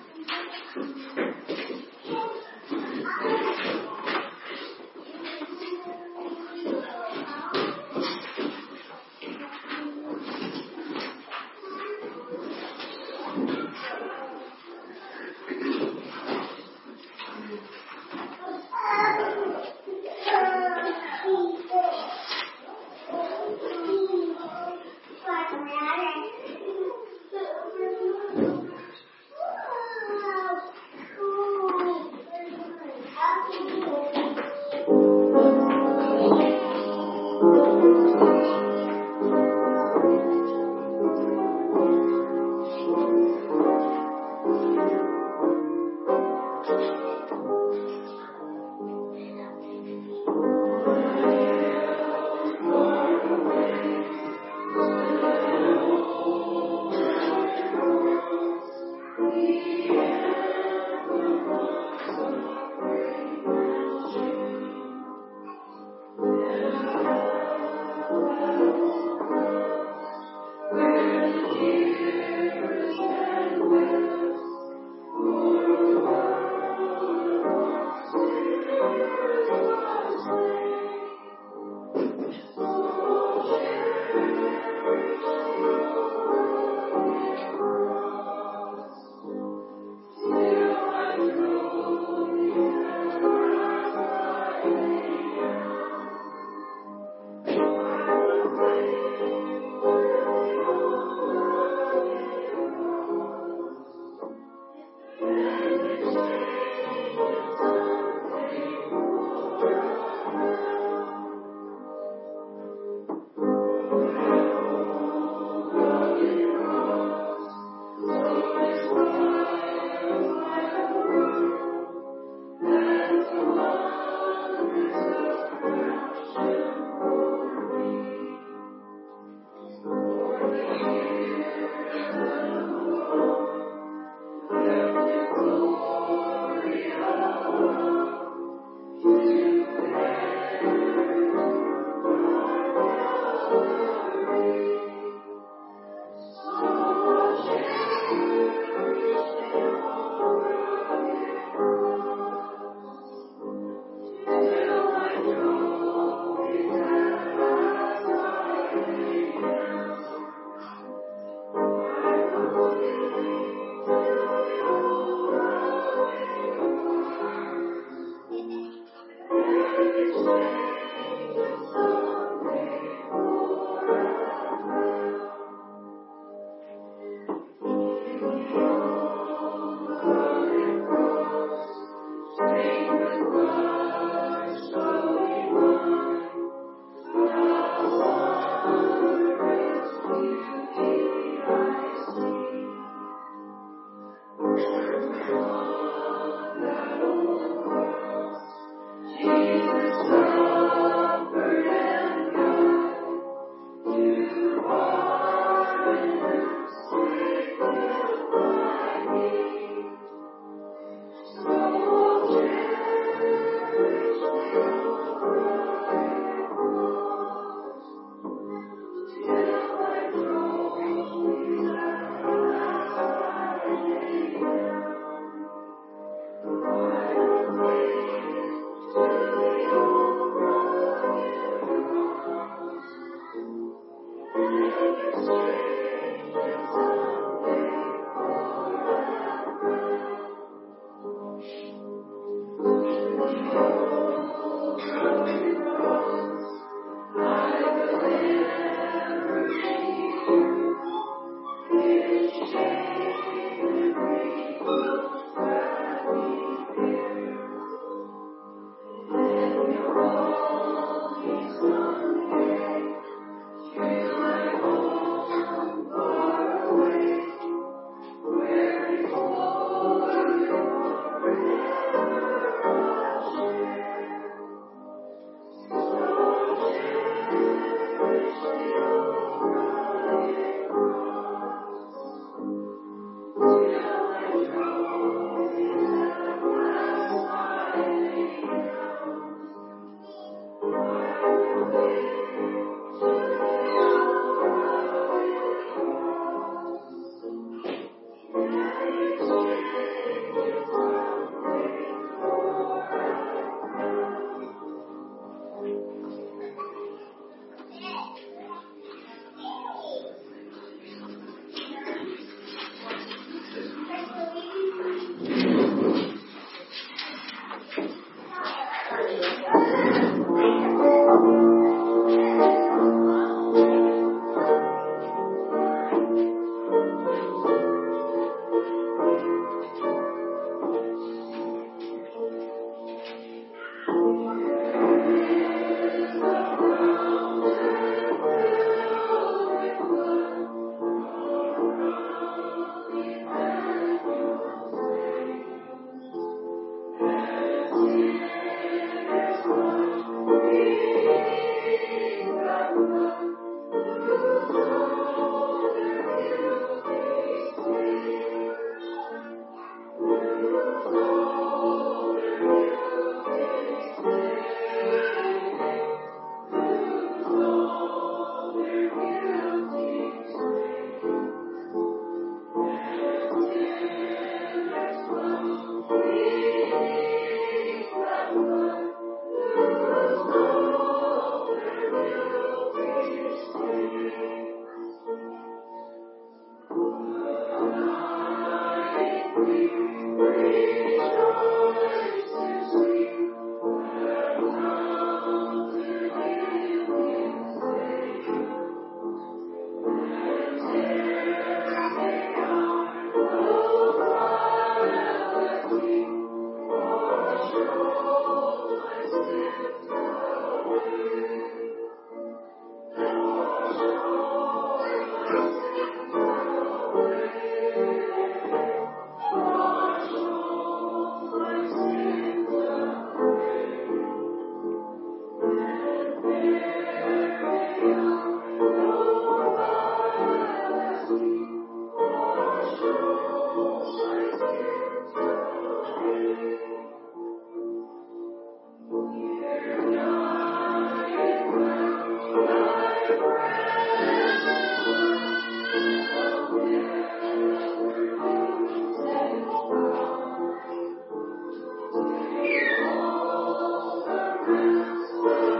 this way.